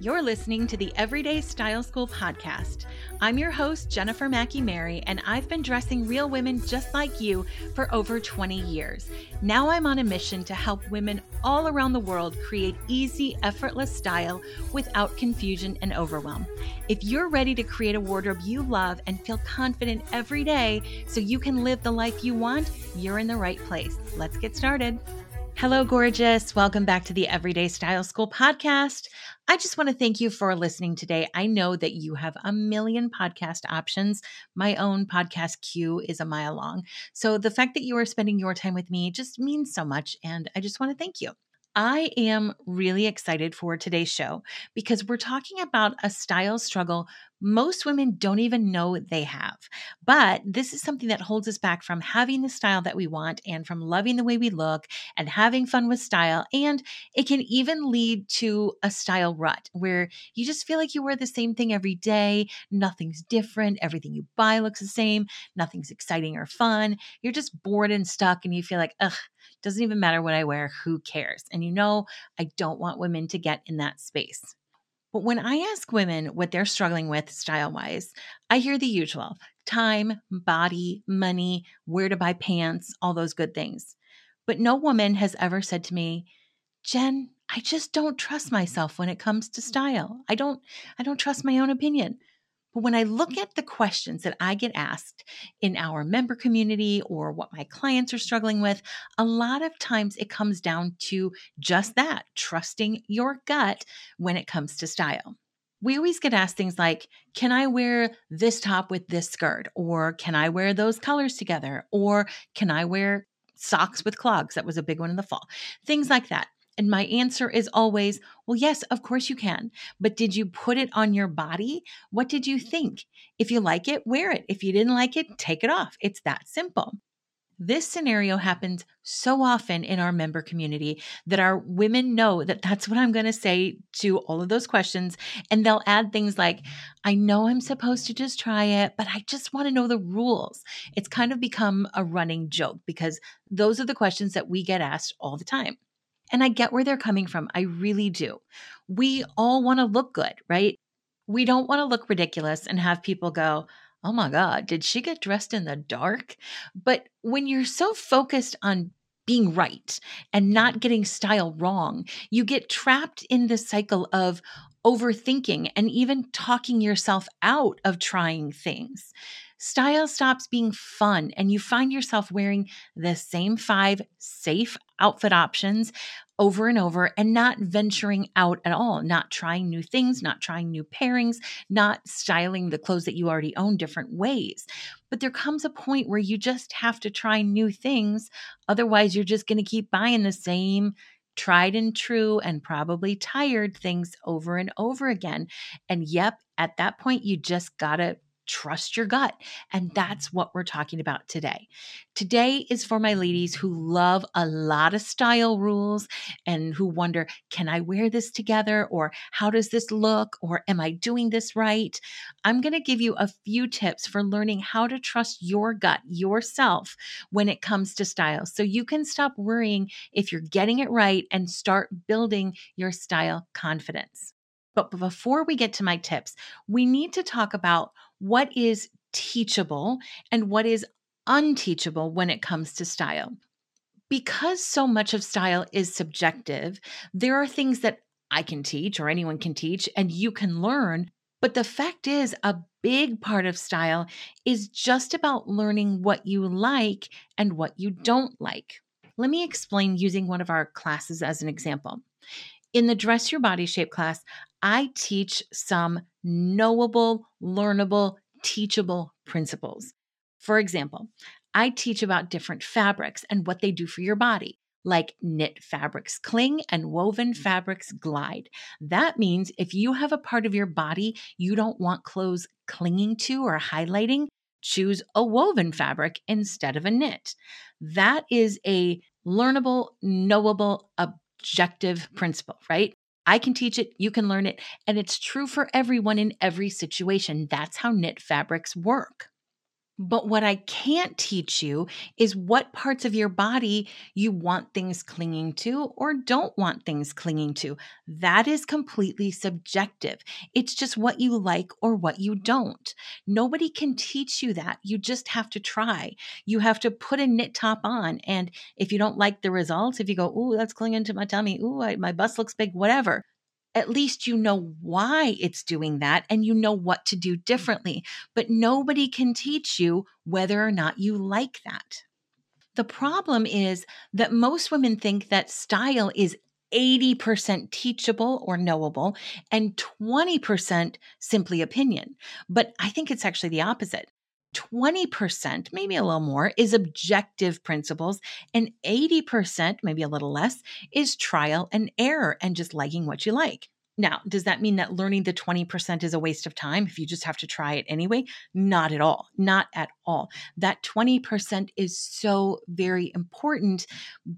You're listening to the Everyday Style School podcast. I'm your host, Jennifer Mackey Mary, and I've been dressing real women just like you for over 20 years. Now I'm on a mission to help women all around the world create easy, effortless style without confusion and overwhelm. If you're ready to create a wardrobe you love and feel confident every day so you can live the life you want, you're in the right place. Let's get started. Hello, gorgeous. Welcome back to the Everyday Style School podcast. I just want to thank you for listening today. I know that you have a million podcast options. My own podcast queue is a mile long. So the fact that you are spending your time with me just means so much. And I just want to thank you. I am really excited for today's show because we're talking about a style struggle most women don't even know they have. But this is something that holds us back from having the style that we want and from loving the way we look and having fun with style. And it can even lead to a style rut where you just feel like you wear the same thing every day. Nothing's different. Everything you buy looks the same. Nothing's exciting or fun. You're just bored and stuck and you feel like, ugh, doesn't even matter what I wear. Who cares? And you know, I don't want women to get in that space. But when I ask women what they're struggling with style wise, I hear the usual time, body, money, where to buy pants, all those good things. But no woman has ever said to me, Jen, I just don't trust myself when it comes to mm. style. I don't I don't trust my own opinion. But when I look at the questions that I get asked in our member community or what my clients are struggling with, a lot of times it comes down to just that trusting your gut when it comes to style. We always get asked things like, Can I wear this top with this skirt? Or can I wear those colors together? Or can I wear socks with clogs? That was a big one in the fall. Things like that. And my answer is always, well, yes, of course you can. But did you put it on your body? What did you think? If you like it, wear it. If you didn't like it, take it off. It's that simple. This scenario happens so often in our member community that our women know that that's what I'm going to say to all of those questions. And they'll add things like, I know I'm supposed to just try it, but I just want to know the rules. It's kind of become a running joke because those are the questions that we get asked all the time. And I get where they're coming from. I really do. We all want to look good, right? We don't want to look ridiculous and have people go, oh my God, did she get dressed in the dark? But when you're so focused on being right and not getting style wrong, you get trapped in the cycle of overthinking and even talking yourself out of trying things style stops being fun and you find yourself wearing the same five safe outfit options over and over and not venturing out at all, not trying new things, not trying new pairings, not styling the clothes that you already own different ways. But there comes a point where you just have to try new things. Otherwise, you're just going to keep buying the same tried and true and probably tired things over and over again. And yep, at that point, you just got to trust your gut. And mm-hmm. that's what we're talking about today. Today is for my ladies who love a lot of style rules and who wonder, can I wear this together? Or how does this look? Or am I doing this right? I'm going to give you a few tips for learning how to trust your gut, yourself, when it comes to style. So you can stop worrying if you're getting it right and start building your style confidence. But before we get to my tips, we need to talk about what is teachable and what is unteachable when it comes to style. Because so much of style is subjective, there are things that I can teach or anyone can teach and you can learn. But the fact is, a big part of style is just about learning what you like and what you don't like. Let me explain using one of our classes as an example. In the Dress Your Body Shape class, I teach some knowable, learnable, teachable principles. For example, I teach about different fabrics and what they do for your body, like knit fabrics cling and woven mm. fabrics glide. That means if you have a part of your body you don't want clothes clinging to or highlighting, choose a woven fabric instead of a knit. That is a learnable, knowable, objective principle, right? I can teach it, you can learn it, and it's true for everyone in every situation. That's how knit fabrics work. But what I can't teach you is what parts of your body you want things clinging to or don't want things clinging to. That is completely subjective. It's just what you like or what you don't. Nobody can teach you that. You just have to try. You have to put a knit top on. And if you don't like the results, if you go, ooh, that's clinging to my tummy, ooh, my bust looks big, whatever, at least you know why it's doing that and you know what to do mm-hmm. differently. But nobody can teach you whether or not you like that. The problem is that most women think that style is 80% teachable or knowable and 20% simply opinion. But I think it's actually the opposite. 20%, maybe a little more, is objective principles, and 80%, maybe a little less, is trial and error and just liking what you like. Now, does that mean that learning the 20% is a waste of time if you just have to try it anyway? Not at all. Not at all. That 20% is so very important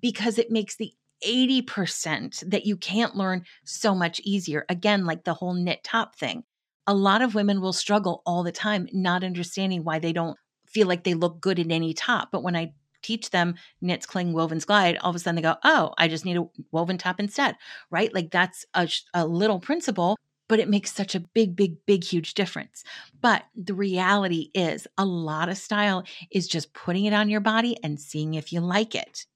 because it makes the 80% that you can't learn so much easier. Again, like the whole knit top thing a lot of women will struggle all the time not understanding why they don't feel like they look good in any top. But when I teach them knits, cling, wovens, glide, all of a sudden they go, oh, I just need a woven top instead, right? Like that's a, a little principle, but it makes such a big, big, big, huge difference. But the reality is, a lot of style is just putting it on your body and seeing if you like it.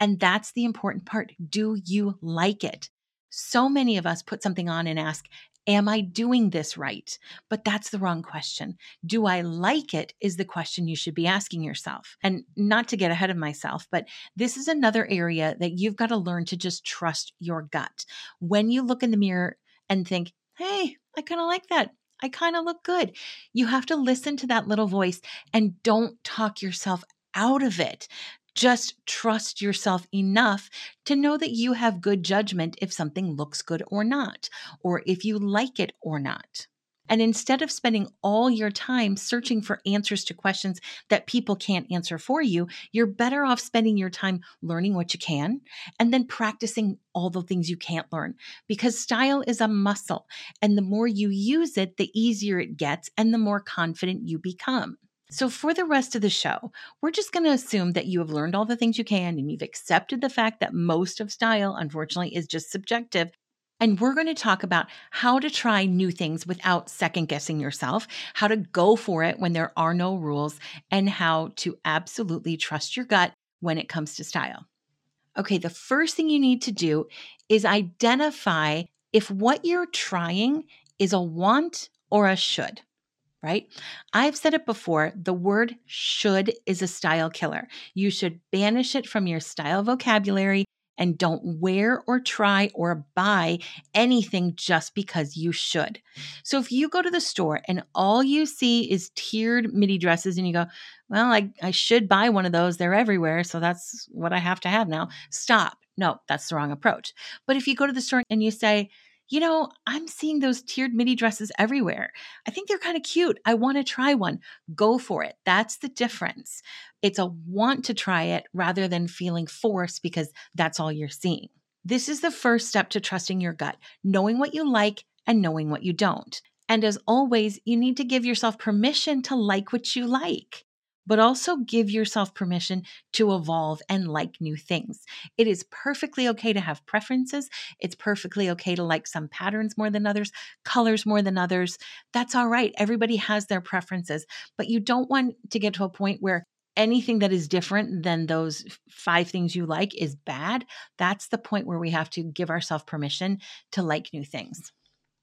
And that's the important part. Do you like it? So many of us put something on and ask, Am I doing this right? But that's the wrong question. Do I like it? Is the question you should be asking yourself. And not to get ahead of myself, but this is another area that you've got to learn to just trust your gut. When you look in the mirror and think, hey, I kind of like that. I kind of look good. You have to listen to that little voice and don't talk yourself out of it. Just trust yourself enough to know that you have good judgment if something looks good or not, or if you like it or not. And instead of spending all your time searching for answers to questions that people can't answer for you, you're better off spending your time learning what you can and then practicing all the things you can't learn. Because style is a muscle, and the more you use it, the easier it gets and the more confident you become. So, for the rest of the show, we're just going to assume that you have learned all the things you can and you've accepted the fact that most of style, unfortunately, is just subjective. And we're going to talk about how to try new things without second guessing yourself, how to go for it when there are no rules, and how to absolutely trust your gut when it comes to style. Okay, the first thing you need to do is identify if what you're trying is a want or a should right? I've said it before the word should is a style killer. You should banish it from your style vocabulary and don't wear or try or buy anything just because you should. So if you go to the store and all you see is tiered midi dresses and you go, well, I, I should buy one of those, they're everywhere, so that's what I have to have now. Stop. No, that's the wrong approach. But if you go to the store and you say, you know, I'm seeing those tiered midi dresses everywhere. I think they're kind of cute. I want to try one. Go for it. That's the difference. It's a want to try it rather than feeling forced because that's all you're seeing. This is the first step to trusting your gut, knowing what you like and knowing what you don't. And as always, you need to give yourself permission to like what you like but also give yourself permission to evolve and like new things. It is perfectly okay to have preferences. It's perfectly okay to like some patterns more than others, colors more than others. That's all right. Everybody has their preferences, but you don't want to get to a point where anything that is different than those five things you like is bad. That's the point where we have to give ourselves permission to like new things.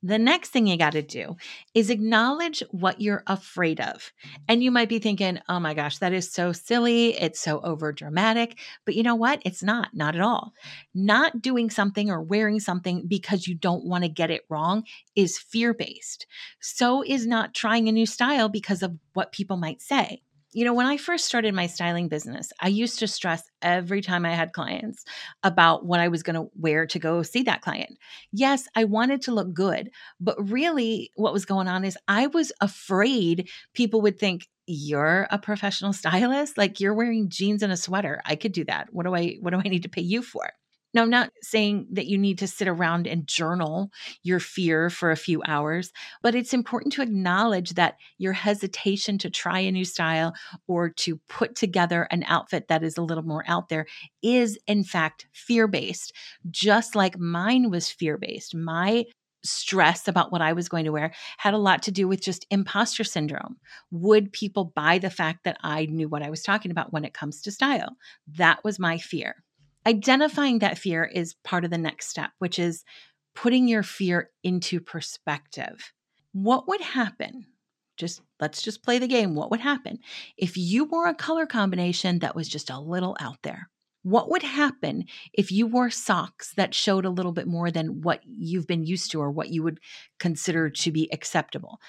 The next thing you got to do is acknowledge what you're afraid of. And you might be thinking, oh my gosh, that is so silly. It's so over dramatic. But you know what? It's not, not at all. Not doing something or wearing something because you don't want to get it wrong is fear based. So is not trying a new style because of what people might say you know, when I first started my styling business, I used to stress every time I had clients about what I was going to wear to go see that client. Yes, I wanted to look good, but really what was going on is I was afraid people would think, you're a professional stylist? Like you're wearing jeans and a sweater. I could do that. What do i what do i need to pay you for Now, I'm not saying that you need to sit around and journal your fear for a few hours, but it's important to acknowledge that your hesitation to try a new style or to put together an outfit that is a little more out there is, in fact, fear based, just like mine was fear based. My stress about what I was going to wear had a lot to do with just imposter syndrome. Would people buy the fact that I knew what I was talking about when it comes to style? That was my fear. Identifying that fear is part of the next step, which is putting your fear into perspective. What would happen? Just let's just play the game. What would happen if you wore a color combination that was just a little out there? What would happen if you wore socks that showed a little bit more than what you've been used to or what you would consider to be acceptable?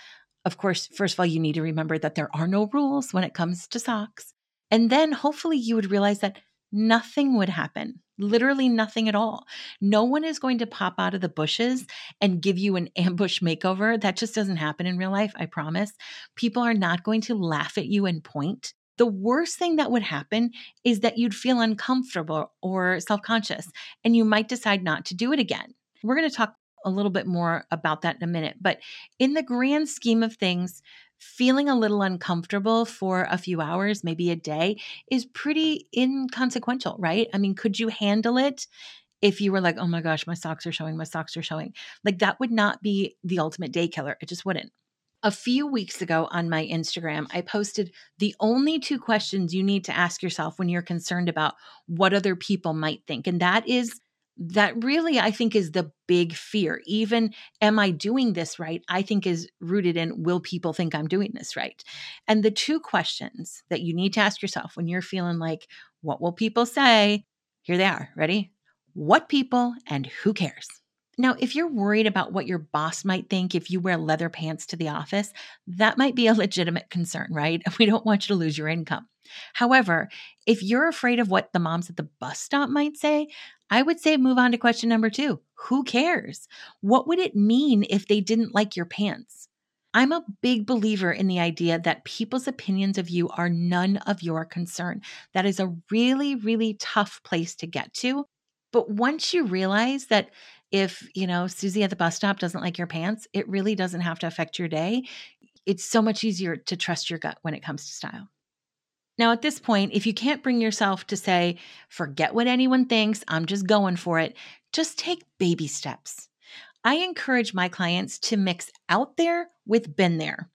Of course, first of all, you need to remember that there are no rules when it comes to socks. And then hopefully you would realize that nothing would happen. Literally nothing at all. No one is going to pop out of the bushes and give you an ambush makeover. That just doesn't happen in real life, I promise. People are not going to laugh at you and point. The worst thing that would happen is that you'd feel uncomfortable or self conscious, and you might decide not to do it again. We're going to talk a little bit more about that in a minute. But in the grand scheme of things, feeling a little uncomfortable for a few hours, maybe a day, is pretty inconsequential, right? I mean, could you handle it? If you were like, oh my gosh, my socks are showing, my socks are showing, like that would not be the ultimate day killer. It just wouldn't. A few weeks ago on my Instagram, I posted the only two questions you need to ask yourself when you're concerned about what other people might think. And that is that really I think is the big fear. Even am I doing this right? I think is rooted in will people think I'm doing this right? And the two questions that you need to ask yourself when you're feeling like, what will people say? Here they are. Ready? What people and who cares? Now, if you're worried about what your boss might think if you wear leather pants to the office, that might be a legitimate concern, right? We don't want you to lose your income. However, if you're afraid of what the moms at the bus stop might say, I would say move on to question number two Who cares? What would it mean if they didn't like your pants? I'm a big believer in the idea that people's opinions of you are none of your concern. That is a really, really tough place to get to. But once you realize that if, you know, Susie at the bus stop doesn't like your pants, it really doesn't have to affect your day. It's so much easier to trust your gut when it comes to style. Now, at this point, if you can't bring yourself to say, forget what anyone thinks, I'm just going for it, just take baby steps. I encourage my clients to mix out there with been there.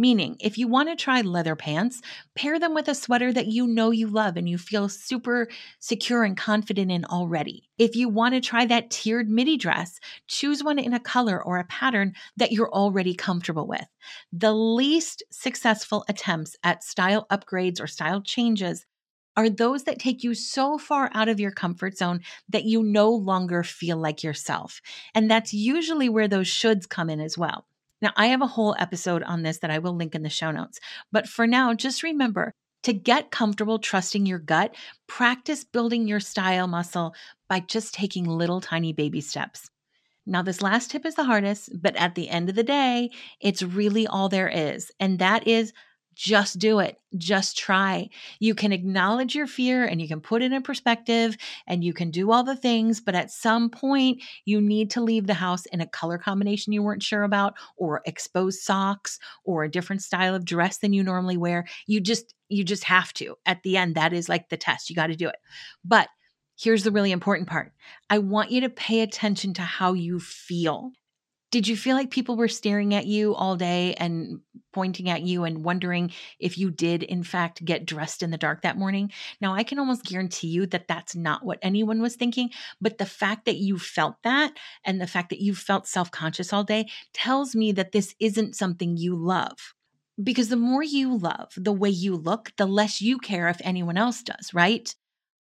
Meaning, if you want to try leather pants, pair them with a sweater that you know you love and you feel super secure and confident in already. If you want to try that tiered midi dress, choose one in a color or a pattern that you're already comfortable with. The least successful attempts at style upgrades or style changes are those that take you so far out of your comfort zone that you no longer feel like yourself. And that's usually where those shoulds come in as well. Now, I have a whole episode on this that I will link in the show notes. But for now, just remember to get comfortable trusting your gut, practice building your style muscle by just taking little tiny baby steps. Now, this last tip is the hardest, but at the end of the day, it's really all there is. And that is just do it. Just try. You can acknowledge your fear and you can put it in perspective and you can do all the things, but at some point, you need to leave the house in a color combination you weren't sure about, or exposed socks, or a different style of dress than you normally wear. You just, you just have to. At the end, that is like the test. You got to do it. But here's the really important part I want you to pay attention to how you feel. Did you feel like people were staring at you all day and pointing at you and wondering if you did, in fact, get dressed in the dark that morning? Now, I can almost guarantee you that that's not what anyone was thinking. But the fact that you felt that and the fact that you felt self conscious all day tells me that this isn't something you love. Because the more you love the way you look, the less you care if anyone else does, right?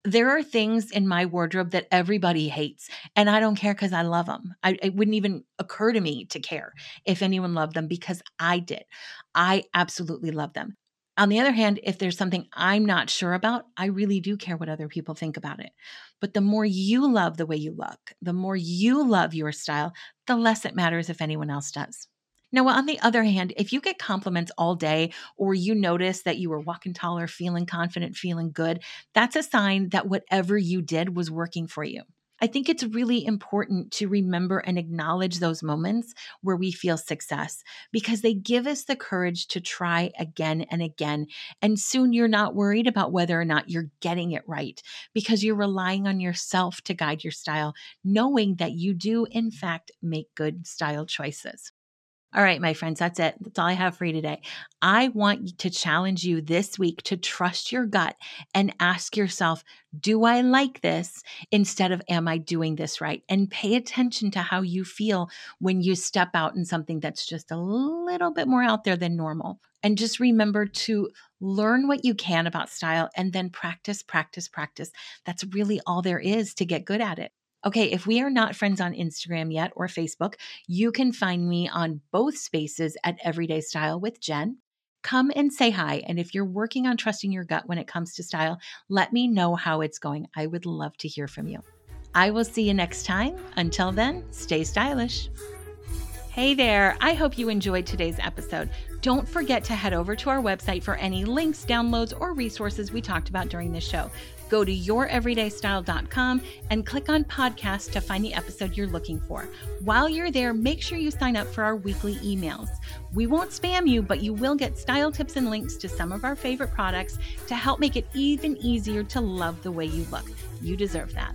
There are things in my wardrobe that everybody hates and i don't care because i love them I, it wouldn't even occur to me to care if anyone loved them because i did. I absolutely love them. On the other hand if there's something i'm not sure about i really do care what other people think about it. But the more you love the way you look the more you love your style the less it matters if anyone else does now, on the other hand, if you get compliments all day or you notice that you were walking taller, feeling confident, feeling good, that's a sign that whatever you did was working for you. I think it's really important to remember and acknowledge those moments where we feel success because they give us the courage to try again and again. And soon you're not worried about whether or not you're getting it right because you're relying on yourself to guide your style, knowing that you do, in fact, make good style choices. All right, my friends, that's it. That's all I have for you today. I want to challenge you this week to trust your gut and ask yourself, do I like this instead of am I doing this right? And pay attention to how you feel when you step out in something that's just a little bit more out there than normal. And just remember to learn what you can about style and then practice, practice, practice. That's really all there is to get good at it. Okay, if we are not friends on Instagram yet or Facebook, you can find me on both spaces at Everyday Style with Jen. Come and say hi. And if you're working on trusting your gut when it comes to style, let me know how it's going. I would love to hear from you. I will see you next time. Until then, stay stylish. Hey there, I hope you enjoyed today's episode. Don't forget to head over to our website for any links, downloads, or resources we talked about during the show. Go to youreverydaystyle.com and click on podcast to find the episode you're looking for. While you're there, make sure you sign up for our weekly emails. We won't spam you, but you will get style tips and links to some of our favorite products to help make it even easier to love the way you look. You deserve that.